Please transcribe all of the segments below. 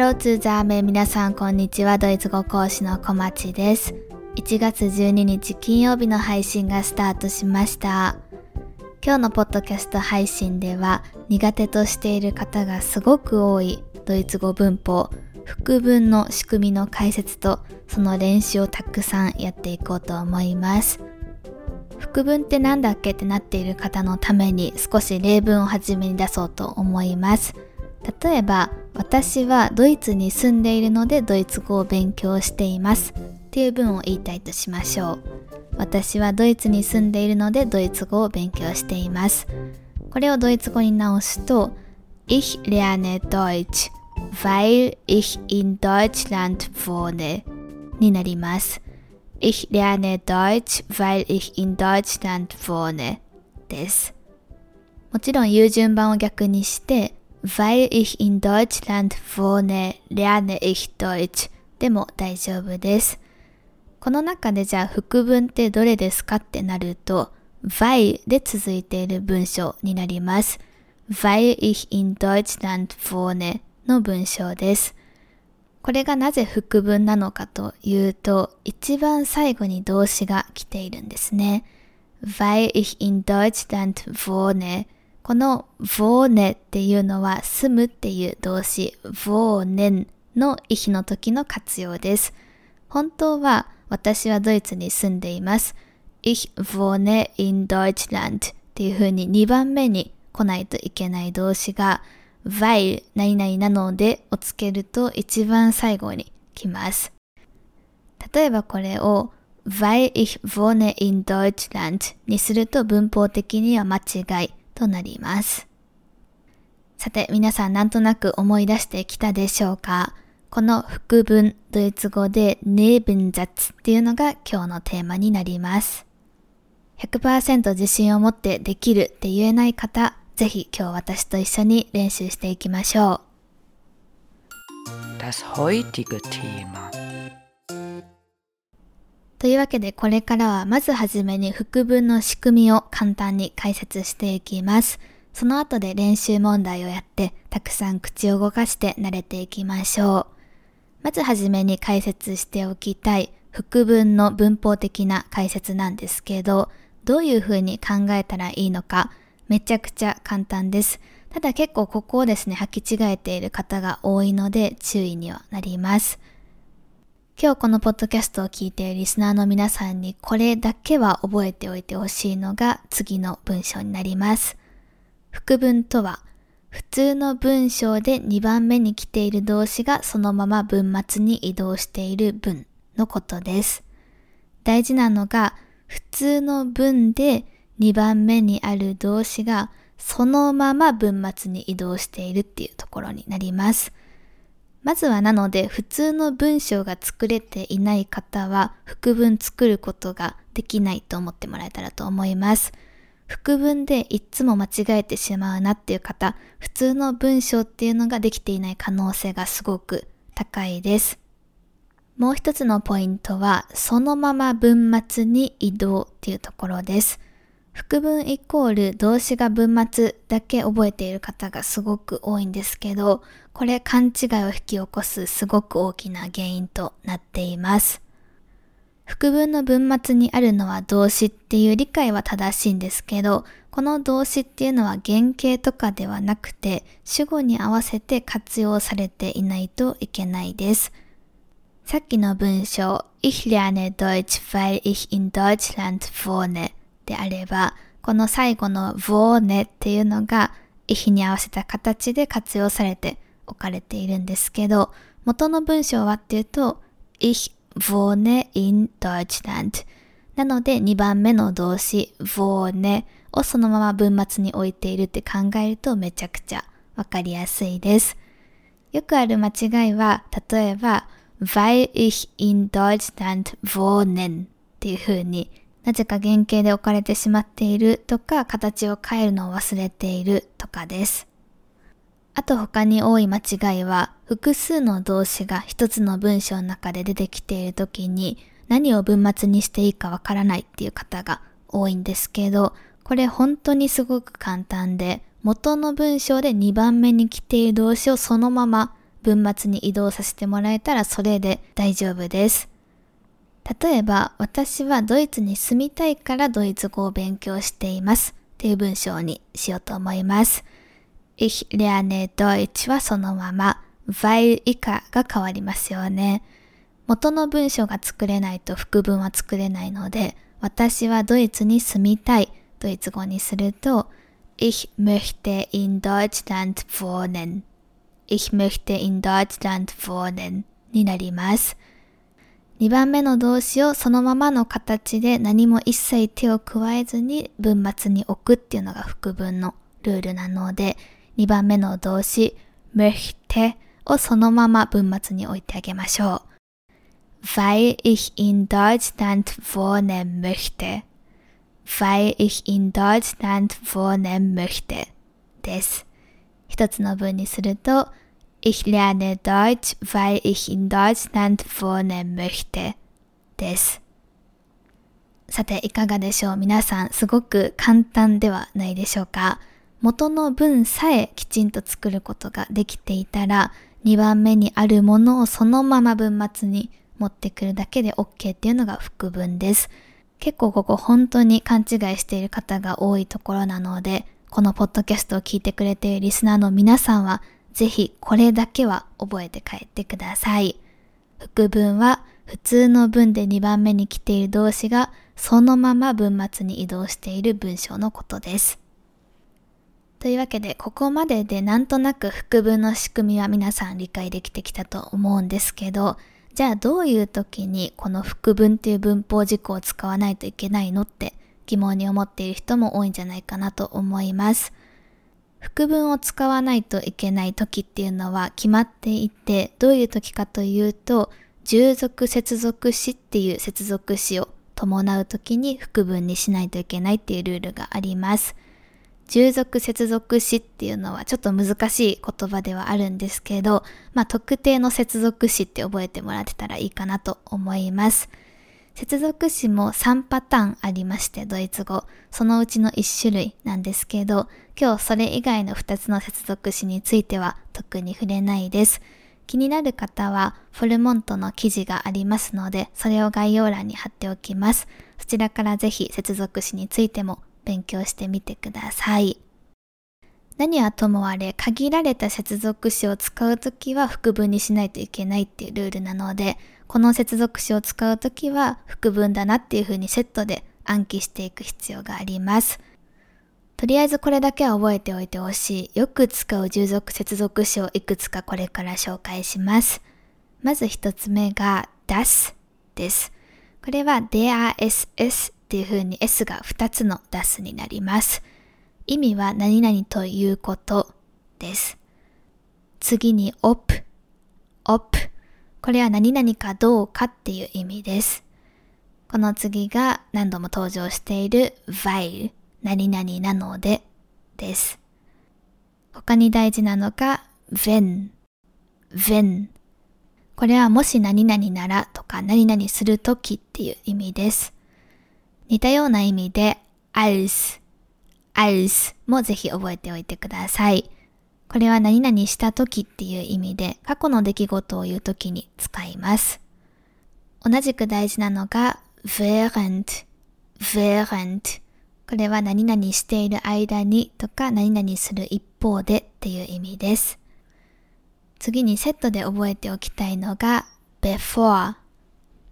ローツーザーメ皆さんこんにちは。ドイツ語講師の小町です。1月12日金曜日の配信がスタートしました。今日のポッドキャスト配信では苦手としている方がすごく多いドイツ語文法、副文の仕組みの解説とその練習をたくさんやっていこうと思います。副文って何だっけってなっている方のために少し例文を初めに出そうと思います。例えば、私はドイツに住んでいるのでドイツ語を勉強していますっていう文を言いたいとしましょう。私はドイツに住んでいるのでドイツ語を勉強しています。これをドイツ語に直すと、Ich lerne Deutsch, weil ich in Deutschland wohne になります。Ich lerne Deutsch, weil ich in Deutschland wohne です。もちろん言う順番を逆にして、weil ich in Deutschland wohne, lerne ich Deutsch でも大丈夫です。この中でじゃあ副文ってどれですかってなると、weil で続いている文章になります。weil ich in Deutschland wohne の文章です。これがなぜ副文なのかというと、一番最後に動詞が来ているんですね。weil ich in Deutschland wohne この wohne っていうのは住むっていう動詞 wohnen の意思の時の活用です。本当は私はドイツに住んでいます。Ich wohne in Deutschland っていう風に2番目に来ないといけない動詞が weil 何々なのでをつけると一番最後に来ます。例えばこれを weil ich wohne in Deutschland にすると文法的には間違いとなります。さて皆さんなんとなく思い出してきたでしょうか？この副文、ドイツ語で Nebensatz っていうのが今日のテーマになります。100%自信を持ってできるって言えない方、ぜひ今日私と一緒に練習していきましょう。Das heutige Thema というわけでこれからはまずはじめに副文の仕組みを簡単に解説していきます。その後で練習問題をやってたくさん口を動かして慣れていきましょう。まずはじめに解説しておきたい副文の文法的な解説なんですけど、どういうふうに考えたらいいのかめちゃくちゃ簡単です。ただ結構ここをですね、履き違えている方が多いので注意にはなります。今日このポッドキャストを聞いているリスナーの皆さんにこれだけは覚えておいてほしいのが次の文章になります。副文とは、普通の文章で2番目に来ている動詞がそのまま文末に移動している文のことです。大事なのが、普通の文で2番目にある動詞がそのまま文末に移動しているっていうところになります。まずはなので普通の文章が作れていない方は副文作ることができないと思ってもらえたらと思います。副文でいつも間違えてしまうなっていう方、普通の文章っていうのができていない可能性がすごく高いです。もう一つのポイントは、そのまま文末に移動っていうところです。副文イコール動詞が文末だけ覚えている方がすごく多いんですけど、これ勘違いを引き起こすすごく大きな原因となっています。副文の文末にあるのは動詞っていう理解は正しいんですけど、この動詞っていうのは原型とかではなくて、主語に合わせて活用されていないといけないです。さっきの文章、Ich lerne Deutsch, weil ich in Deutschland wohne であれば、この最後の wohne っていうのが、意比に合わせた形で活用されて置かれているんですけど、元の文章はっていうと、Ich wohne in Deutschland なので2番目の動詞 wohne をそのまま文末に置いているって考えるとめちゃくちゃわかりやすいです。よくある間違いは、例えば、weil ich in Deutschland wohnen っていう風になぜか原型で置かれてしまっているとか、形を変えるのを忘れているとかです。あと他に多い間違いは、複数の動詞が一つの文章の中で出てきているときに、何を文末にしていいかわからないっていう方が多いんですけど、これ本当にすごく簡単で、元の文章で2番目に来ている動詞をそのまま文末に移動させてもらえたらそれで大丈夫です。例えば、私はドイツに住みたいからドイツ語を勉強していますっていう文章にしようと思います。Ich lerne Deutsch はそのまま、weil 以下が変わりますよね。元の文章が作れないと副文は作れないので、私はドイツに住みたい、ドイツ語にすると、Ich möchte in Deutschland wohnen. Ich möchte in Deutschland wohnen になります。2番目の動詞をそのままの形で何も一切手を加えずに文末に置くっていうのが副文のルールなので、2番目の動詞 möchte をそのまま文末に置いてあげましょう。weil ich in Deutschland wohnen möchte. weil ich in Deutschland wohnen möchte です。一つの文にすると、Ich lerne Deutsch, weil ich in Deutschland wohnen möchte です。さて、いかがでしょう皆さん、すごく簡単ではないでしょうか元の文さえきちんと作ることができていたら、2番目にあるものをそのまま文末に持ってくるだけで OK っていうのが副文です。結構ここ本当に勘違いしている方が多いところなので、このポッドキャストを聞いてくれているリスナーの皆さんは、ぜひこれだけは覚えて帰ってください。副文は普通の文で2番目に来ている動詞がそのまま文末に移動している文章のことです。というわけで、ここまででなんとなく副文の仕組みは皆さん理解できてきたと思うんですけど、じゃあどういう時にこの副文っていう文法事項を使わないといけないのって疑問に思っている人も多いんじゃないかなと思います。副文を使わないといけない時っていうのは決まっていて、どういう時かというと、従属接続詞っていう接続詞を伴う時に副文にしないといけないっていうルールがあります。従属接続詞っていうのはちょっと難しい言葉ではあるんですけど、まあ特定の接続詞って覚えてもらってたらいいかなと思います。接続詞も3パターンありまして、ドイツ語。そのうちの1種類なんですけど、今日それ以外の2つの接続詞については特に触れないです。気になる方は、フォルモントの記事がありますので、それを概要欄に貼っておきます。そちらからぜひ接続詞についても勉強してみてください。何はともあれ、限られた接続詞を使うときは副文にしないといけないっていうルールなので、この接続詞を使うときは副文だなっていう風にセットで暗記していく必要があります。とりあえずこれだけは覚えておいてほしい。よく使う従属接続詞をいくつかこれから紹介します。まず一つ目が das です。これは DASS っていう風に S が2つの das になります。意味は何々ということです。次に op。op。これは何々かどうかっていう意味です。この次が何度も登場している weil。何々なのでです。他に大事なのが wenn。wenn。これはもし何々ならとか何々するときっていう意味です。似たような意味で als。als もぜひ覚えておいてください。これは何々した時っていう意味で過去の出来事を言う時に使います。同じく大事なのが während, während これは何々している間にとか何々する一方でっていう意味です。次にセットで覚えておきたいのが before,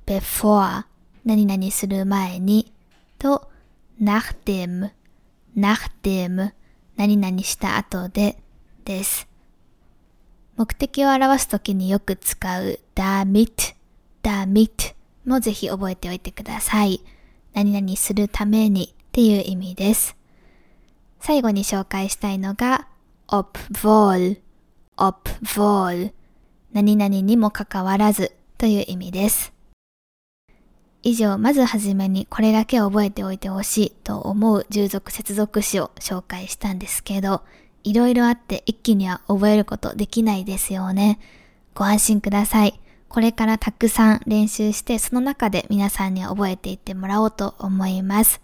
before 何々する前にと nachdem, nachdem 何々した後でです。目的を表すときによく使う damit, damit もぜひ覚えておいてください。何々するためにっていう意味です。最後に紹介したいのが obwohl, obwohl 何々にもかかわらずという意味です。以上、まずはじめにこれだけ覚えておいてほしいと思う従属接続詞を紹介したんですけど、いろいろあって一気には覚えることできないですよね。ご安心ください。これからたくさん練習してその中で皆さんに覚えていってもらおうと思います。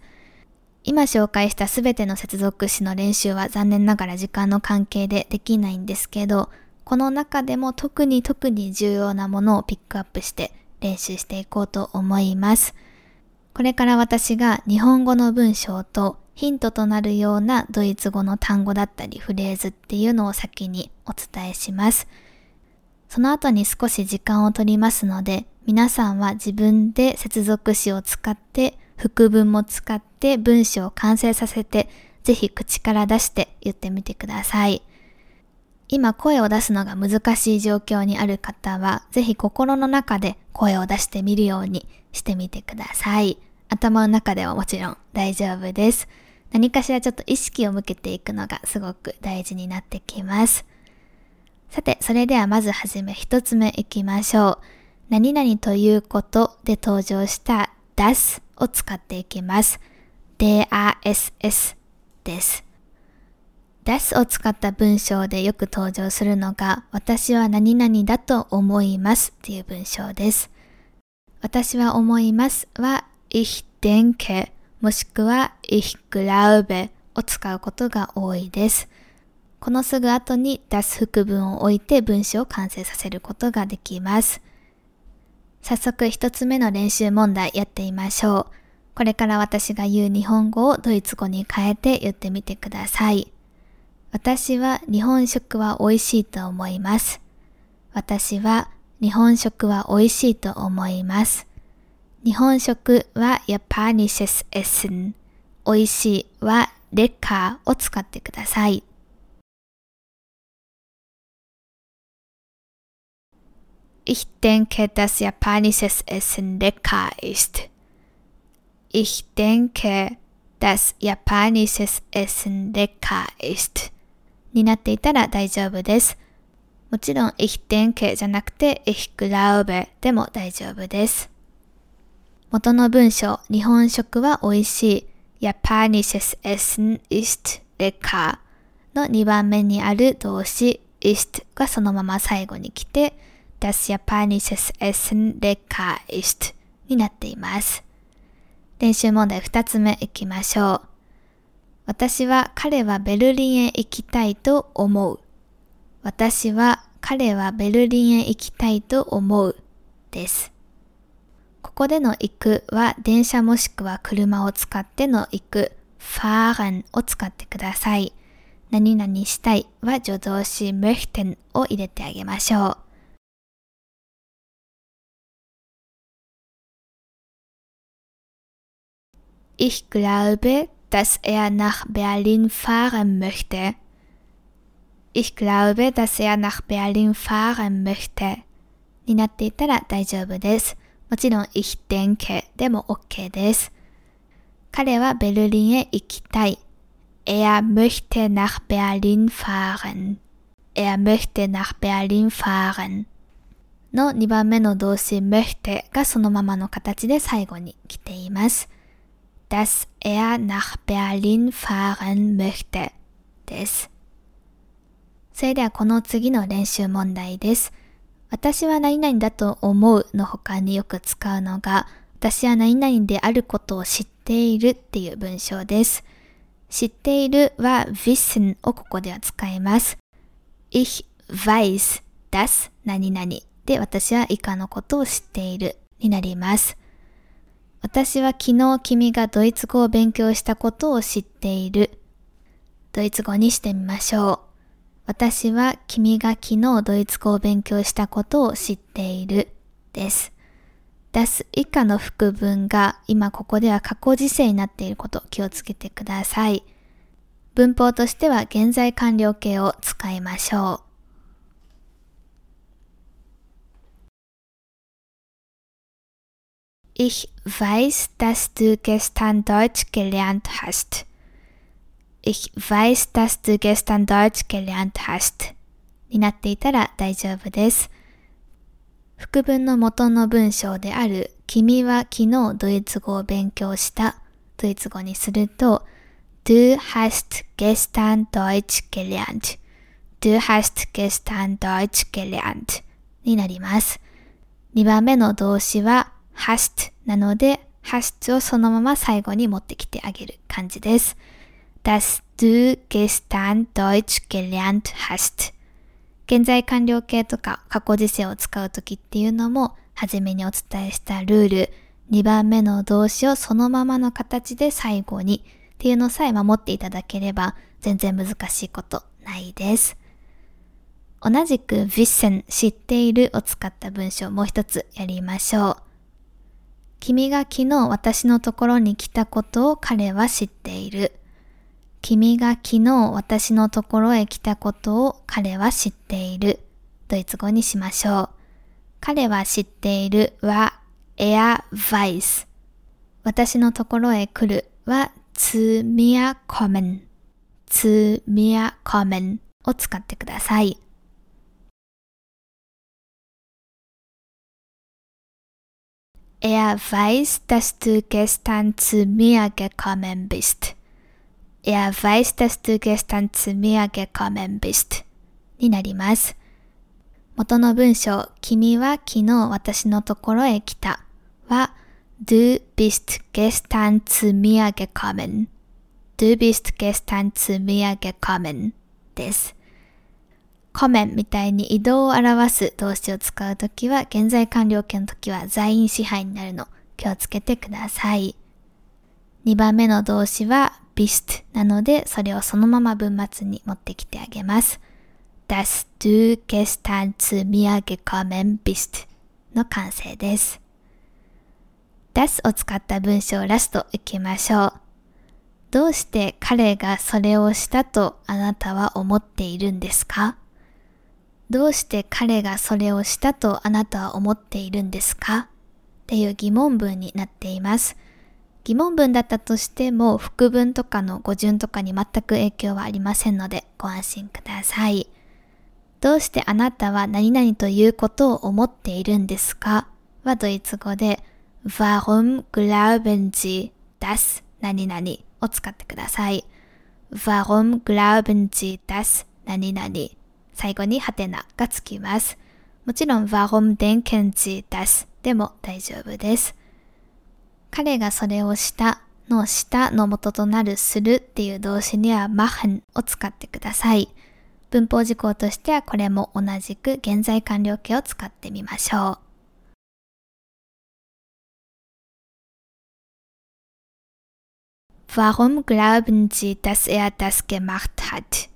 今紹介したすべての接続詞の練習は残念ながら時間の関係でできないんですけど、この中でも特に特に重要なものをピックアップして練習していこうと思います。これから私が日本語の文章とヒントとなるようなドイツ語の単語だったりフレーズっていうのを先にお伝えします。その後に少し時間を取りますので、皆さんは自分で接続詞を使って副文も使って文章を完成させて、ぜひ口から出して言ってみてください。今声を出すのが難しい状況にある方は、ぜひ心の中で声を出してみるようにしてみてください。頭の中ではもちろん大丈夫です。何かしらちょっと意識を向けていくのがすごく大事になってきます。さて、それではまずはじめ一つ目いきましょう。何々ということで登場した das を使っていきます。dass です。das を使った文章でよく登場するのが、私は何々だと思いますっていう文章です。私は思いますは、ich denke もしくは ich glaube を使うことが多いです。このすぐ後に das 副文を置いて文章を完成させることができます。早速一つ目の練習問題やってみましょう。これから私が言う日本語をドイツ語に変えて言ってみてください。私は日本食は美味しいと思います。私は日本食は美味しいと思います。日本食は japanisches Essen。美味しいは lecker を使ってください。Ich denke, dass japanisches Essen lecker ist. Ich denke, dass japanisches Essen lecker ist. になっていたら大丈夫です。もちろん、ich denke じゃなくて、ich glaube でも大丈夫です。元の文章、日本食は美味しい。japanisches Essen ist lecker の2番目にある動詞 ist がそのまま最後に来て、das japanisches Essen lecker ist になっています。練習問題2つ目いきましょう。私は彼はベルリンへ行きたいと思う。私は彼はベルリンへ行きたいと思う。です。ここでの行くは電車もしくは車を使っての行く、fahren を使ってください。何々したいは助動詞 möchten を入れてあげましょう。Ich glaube, dass er nach Berlin fahren möchte. Ich glaube, dass er nach Berlin fahren möchte. になっていたら大丈夫です。もちろん、ich denke でも OK です。彼はベルリンへ行きたい。Er möchte nach Berlin fahren. Er möchte nach Berlin fahren. の2番目の動詞 möchte がそのままの形で最後に来ています。dass er nach Berlin fahren möchte です。それではこの次の練習問題です。私は何々だと思うの他によく使うのが、私は何々であることを知っているっていう文章です。知っているは wissen をここでは使います。ich weiß das 何々で私は以下のことを知っているになります。私は昨日君がドイツ語を勉強したことを知っている。ドイツ語にしてみましょう。私は君が昨日ドイツ語を勉強したことを知っている。です。出す以下の副文が今ここでは過去時世になっていること気をつけてください。文法としては現在完了形を使いましょう。Ich weiß, dass du gestern Deutsch gelernt hast. Ich weiß, dass du gestern Deutsch gelernt hast. になっていたら大丈夫です。副文の元の文章である君は昨日ドイツ語を勉強したドイツ語にすると Du hast gestern Deutsch gelernt. Du hast gestern Deutsch gelernt になります。2番目の動詞は hast なので、hast をそのまま最後に持ってきてあげる感じです。Dass du gestern Deutsch gelernt hast 現在完了形とか過去時世を使うときっていうのも、はじめにお伝えしたルール、2番目の動詞をそのままの形で最後にっていうのさえ守っていただければ全然難しいことないです。同じく wissen 知っているを使った文章もう一つやりましょう。君が昨日私のところに来たことを彼は知っている。君が昨日私のところへ来たことを彼は知っている。ドイツ語にしましょう。彼は知っているは er weiß。私のところへ来るは zu mir kommen。zu mir kommen を使ってください。Er weiß, dass du gestern zu mir gekommen bist. Er weiß, dass du gestern zu mir gekommen bist. になります。元の文章、君は昨日私のところへ来たは、Du bist gestern zu mir gekommen. Du bist gestern zu mir gekommen です。コメンみたいに移動を表す動詞を使うときは、現在完了形のときは在因支配になるの気をつけてください。2番目の動詞は bist なので、それをそのまま文末に持ってきてあげます。dass du gestern zu mir gekommen bist の完成です。das を使った文章ラスト行きましょう。どうして彼がそれをしたとあなたは思っているんですか？どうして彼がそれをしたとあなたは思っているんですか？っていう疑問文になっています。疑問文だったとしても副文とかの語順とかに全く影響はありませんのでご安心ください。どうしてあなたは何々ということを思っているんですか？はドイツ語で Warum glauben Sie das 何々を使ってください。Warum glauben Sie das 何々最後にハテナがつきます。もちろん Warum denken Sie das でも大丈夫です。彼がそれをしたのしたの元となるするっていう動詞には machen を使ってください。文法事項としてはこれも同じく現在完了形を使ってみましょう。Warum glauben Sie, dass er das gemacht hat?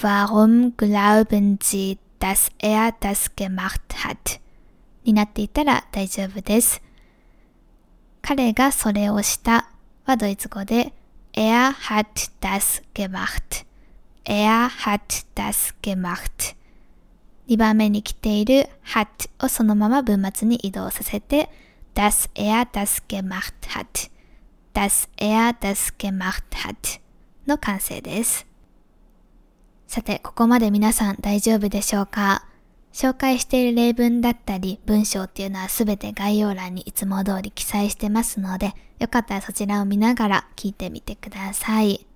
Warum glauben Sie, dass er das gemacht hat? になっていたら大丈夫です。彼がそれをしたはドイツ語で Er hat das gemacht. Er hat das gemacht. 2番目に来ている hat をそのまま文末に移動させて das er das gemacht hat. das er das gemacht hat の完成です。さて、ここまで皆さん大丈夫でしょうか紹介している例文だったり文章っていうのはすべて概要欄にいつも通り記載してますので、よかったらそちらを見ながら聞いてみてください。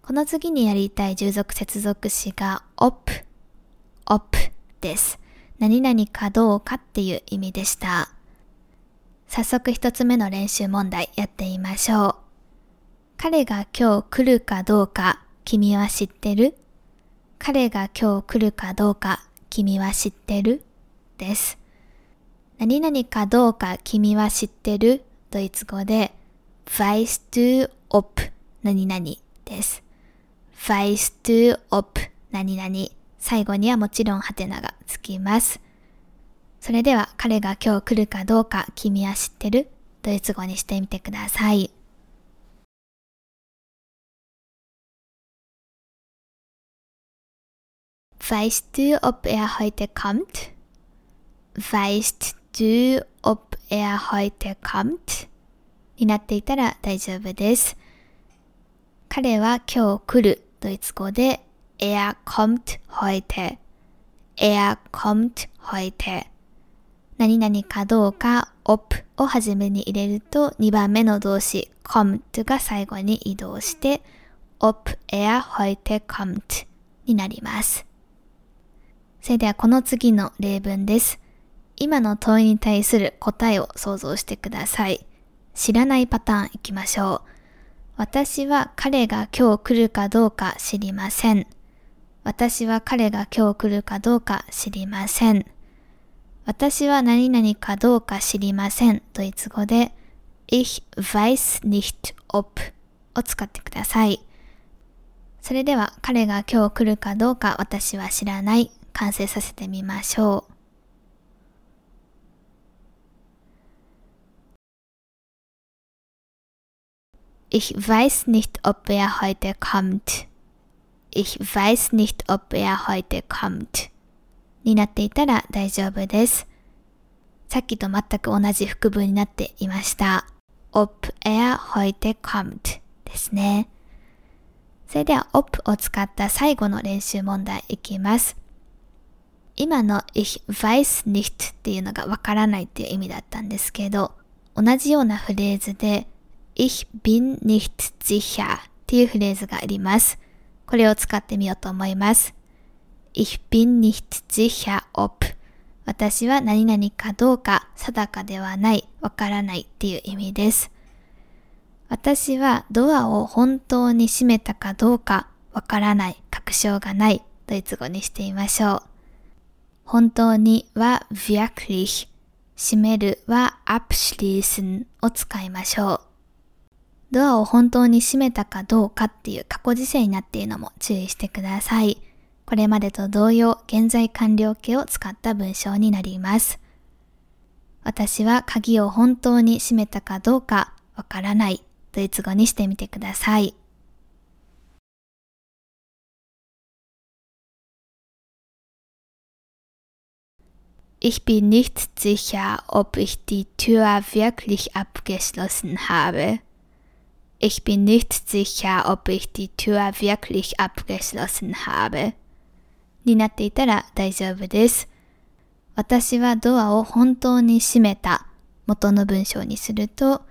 この次にやりたい従属接続詞が op, op です。何々かどうかっていう意味でした。早速一つ目の練習問題やってみましょう。彼が今日来るかどうか君は知ってる？彼が今日来るかどうか君は知ってる？です。何々かどうか君は知ってる？ドイツ語で weißt du ob 何々です。weißt du ob 何々最後にはもちろんハテナがつきます。それでは彼が今日来るかどうか君は知ってる？ドイツ語にしてみてください。Weißt du, ob er heute kommt? Weißt du, ob er heute kommt? になっていたら大丈夫です。彼は今日来るドイツ語で Er kommt heute. Er kommt heute. 何々かどうか op を初めに入れると2番目の動詞 kommt が最後に移動して ob er heute kommt になります。それではこの次の例文です。今の問いに対する答えを想像してください。知らないパターンいきましょう。私は彼が今日来るかどうか知りません。私は彼が今日来るかどうか知りません。私は何々かどうか知りません。ドイツ語で Ich weiß nicht ob を使ってください。それでは彼が今日来るかどうか私は知らない完成させてみましょう。Ich weiß nicht, ob er heute kommt. Ich weiß nicht, ob er heute kommt. になっていたら大丈夫です。さっきと全く同じ副文になっていました。ob er heute kommt ですね。それでは ob を使った最後の練習問題いきます。今の ich weiß nicht っていうのがわからないっていう意味だったんですけど、同じようなフレーズで ich bin nicht sicher っていうフレーズがあります。これを使ってみようと思います。Ich bin nicht sicher ob 私は何々かどうか定かではない、わからないっていう意味です。私はドアを本当に閉めたかどうかわからない、確証がない、ドイツ語にしてみましょう。本当には wirklich、閉めるは abschließen を使いましょう。ドアを本当に閉めたかどうかっていう過去時世になっているのも注意してください。これまでと同様、現在完了形を使った文章になります。私は鍵を本当に閉めたかどうかわからない。ドイツ語にしてみてください。Ich bin nicht sicher, ob ich die Tür wirklich abgeschlossen habe. Ich bin nicht sicher, ob ich die Tür wirklich abgeschlossen habe. になっていたら大丈夫です。私はドアを本当に閉めた元の文章にすると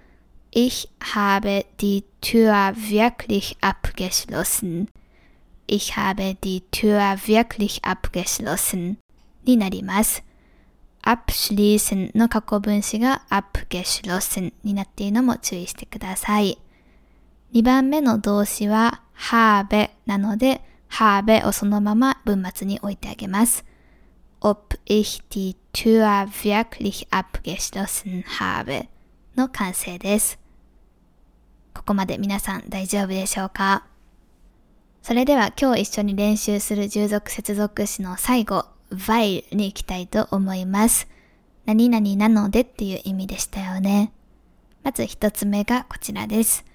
Ich habe die Tür wirklich abgeschlossen. Ich habe die Tür wirklich abgeschlossen になります。 Abschließen の過去分詞が abgeschlossen になっているのも注意してください。2番目の動詞は habe なので habe をそのまま文末に置いてあげます。ob ich die Tür wirklich abgeschlossen habe の完成です。ここまで皆さん大丈夫でしょうか？それでは今日一緒に練習する従属接続詞の最後、while に行きたいと思います。何々なのでっていう意味でしたよね。まず一つ目がこちらです。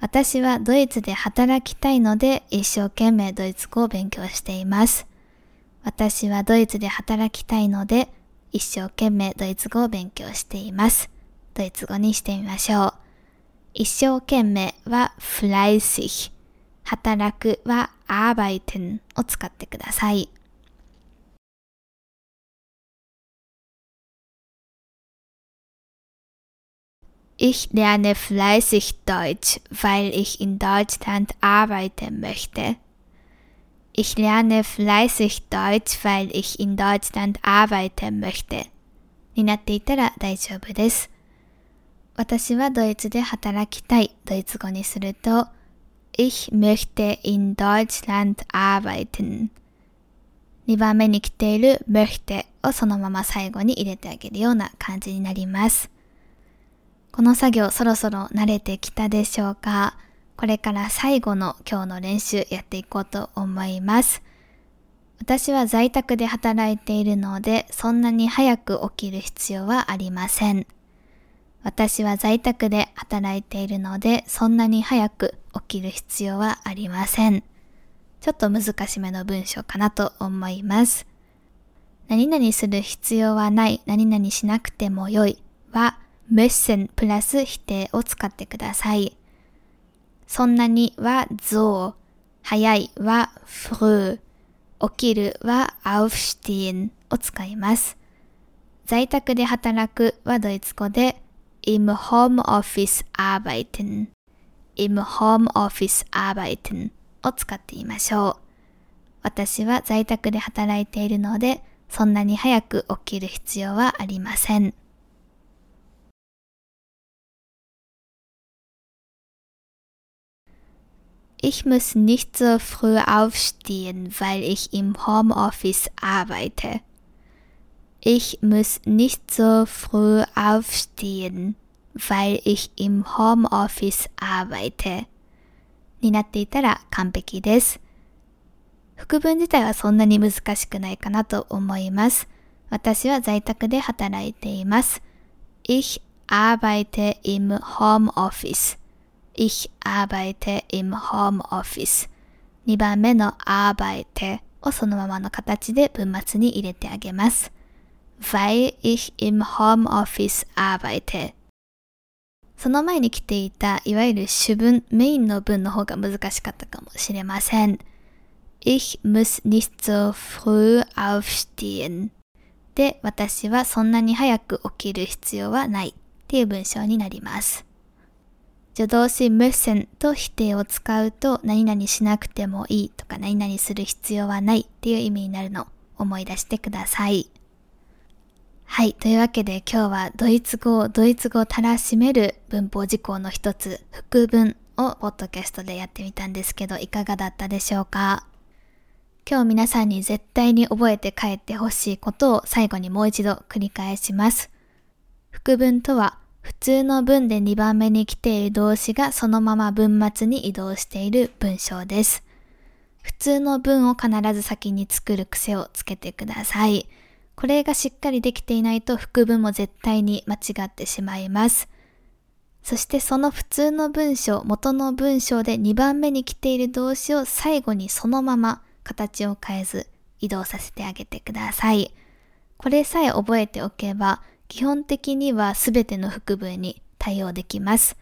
私はドイツで働きたいので一生懸命ドイツ語を勉強しています。私はドイツで働きたいので一生懸命ドイツ語を勉強しています。ドイツ語にしてみましょう。一生懸命は fleißig。働くは arbeiten を使ってください。Ich lerne fleißig Deutsch, weil ich in Deutschland arbeiten möchte. Ich lerne fleißig Deutsch, weil ich in Deutschland arbeiten möchte. になっていたら大丈夫です。私はドイツで働きたい。ドイツ語にすると、Ich möchte in Deutschland arbeiten. 2番目に来ている möchte をそのまま最後に入れてあげるような感じになります。 この作業そろそろ慣れてきたでしょうか？これから最後の今日の練習やっていこうと思います。私は在宅で働いているので、そんなに早く起きる必要はありません。私は在宅で働いているので、そんなに早く起きる必要はありません。ちょっと難しめの文章かなと思います。何々する必要はない、何々しなくてもよいは、müssen プラス否定を使ってください。そんなには so、早いは früh、起きるは aufstehen を使います。在宅で働くはドイツ語で im Homeoffice arbeiten、im Homeoffice arbeiten を使ってみましょう。私は在宅で働いているので、そんなに早く起きる必要はありません。Ich muss nicht so früh aufstehen, weil ich im Homeoffice arbeite. Ich muss nicht so früh aufstehen, weil ich im Homeoffice arbeite. になっていたら完璧です。副文自体はそんなに難しくないかなと思います。私は在宅で働いています。Ich arbeite im Homeoffice. Ich arbeite im Homeoffice. 2番目の arbeite をそのままの形で文末に入れてあげます。weil ich im Homeoffice arbeite. その前に来ていたいわゆる主文、メインの文の方が難しかったかもしれません。Ich muss nicht so früh aufstehen. で、私はそんなに早く起きる必要はないっていう文章になります。助動詞 müssen と否定を使うと何々しなくてもいいとか何々する必要はないっていう意味になるのを思い出してください。はい。というわけで今日はドイツ語をドイツ語をたらしめる文法事項の一つ、副文をポッドキャストでやってみたんですけど、いかがだったでしょうか？今日皆さんに絶対に覚えて帰ってほしいことを最後にもう一度繰り返します。副文とは、普通の文で2番目に来ている動詞がそのまま文末に移動している文章です。普通の文を必ず先に作る癖をつけてください。これがしっかりできていないと副文も絶対に間違ってしまいます。そしてその普通の文章、元の文章で2番目に来ている動詞を最後にそのまま形を変えず移動させてあげてください。これさえ覚えておけば、基本的にはすべての副文に対応できます。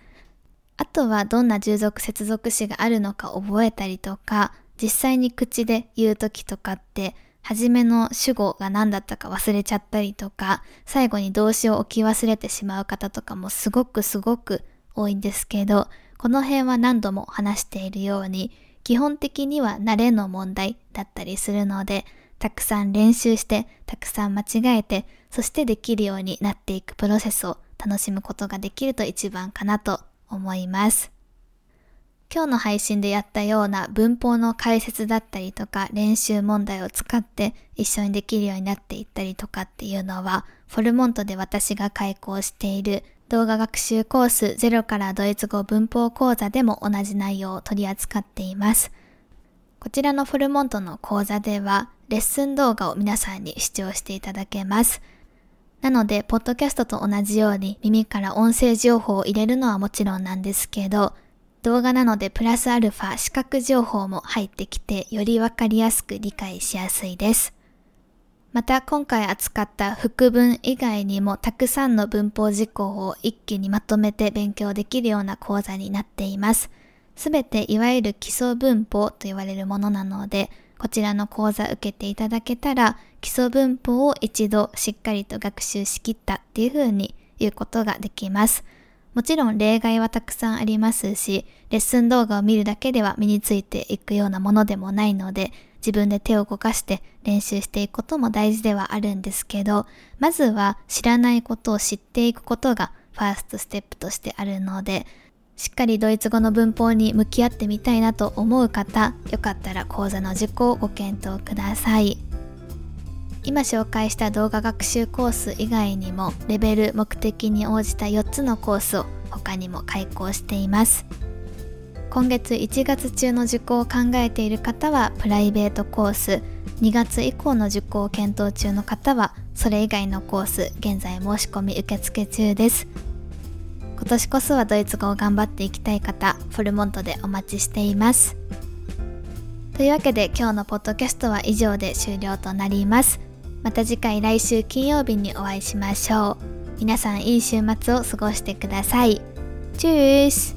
あとはどんな従属接続詞があるのか覚えたりとか、実際に口で言うときとかって、初めの主語が何だったか忘れちゃったりとか、最後に動詞を置き忘れてしまう方とかもすごくすごく多いんですけど、この辺は何度も話しているように、基本的には慣れの問題だったりするので、たくさん練習して、たくさん間違えて、そしてできるようになっていくプロセスを楽しむことができると一番かなと思います。今日の配信でやったような文法の解説だったりとか練習問題を使って一緒にできるようになっていったりとかっていうのはフォルモントで私が開講している動画学習コースゼロからドイツ語文法講座でも同じ内容を取り扱っています。こちらのフォルモントの講座ではレッスン動画を皆さんに視聴していただけます。なので、ポッドキャストと同じように耳から音声情報を入れるのはもちろんなんですけど、動画なのでプラスアルファ視覚情報も入ってきてよりわかりやすく理解しやすいです。また今回扱った副文以外にもたくさんの文法事項を一気にまとめて勉強できるような講座になっています。すべていわゆる基礎文法と言われるものなので、こちらの講座受けていただけたら基礎文法を一度しっかりと学習しきったっていう風に言うことができます。もちろん例外はたくさんありますし、レッスン動画を見るだけでは身についていくようなものでもないので、自分で手を動かして練習していくことも大事ではあるんですけど、まずは知らないことを知っていくことがファーストステップとしてあるので、しっかりドイツ語の文法に向き合ってみたいなと思う方、よかったら講座の受講をご検討ください。今紹介した動画学習コース以外にもレベル目的に応じた4つのコースを他にも開講しています今月1月中の受講を考えている方はプライベートコース2月以降の受講を検討中の方はそれ以外のコース現在申し込み受付中です今年こそはドイツ語を頑張っていきたい方フォルモントでお待ちしていますというわけで今日のポッドキャストは以上で終了となりますまた次回来週金曜日にお会いしましょう。皆さんいい週末を過ごしてください。チュース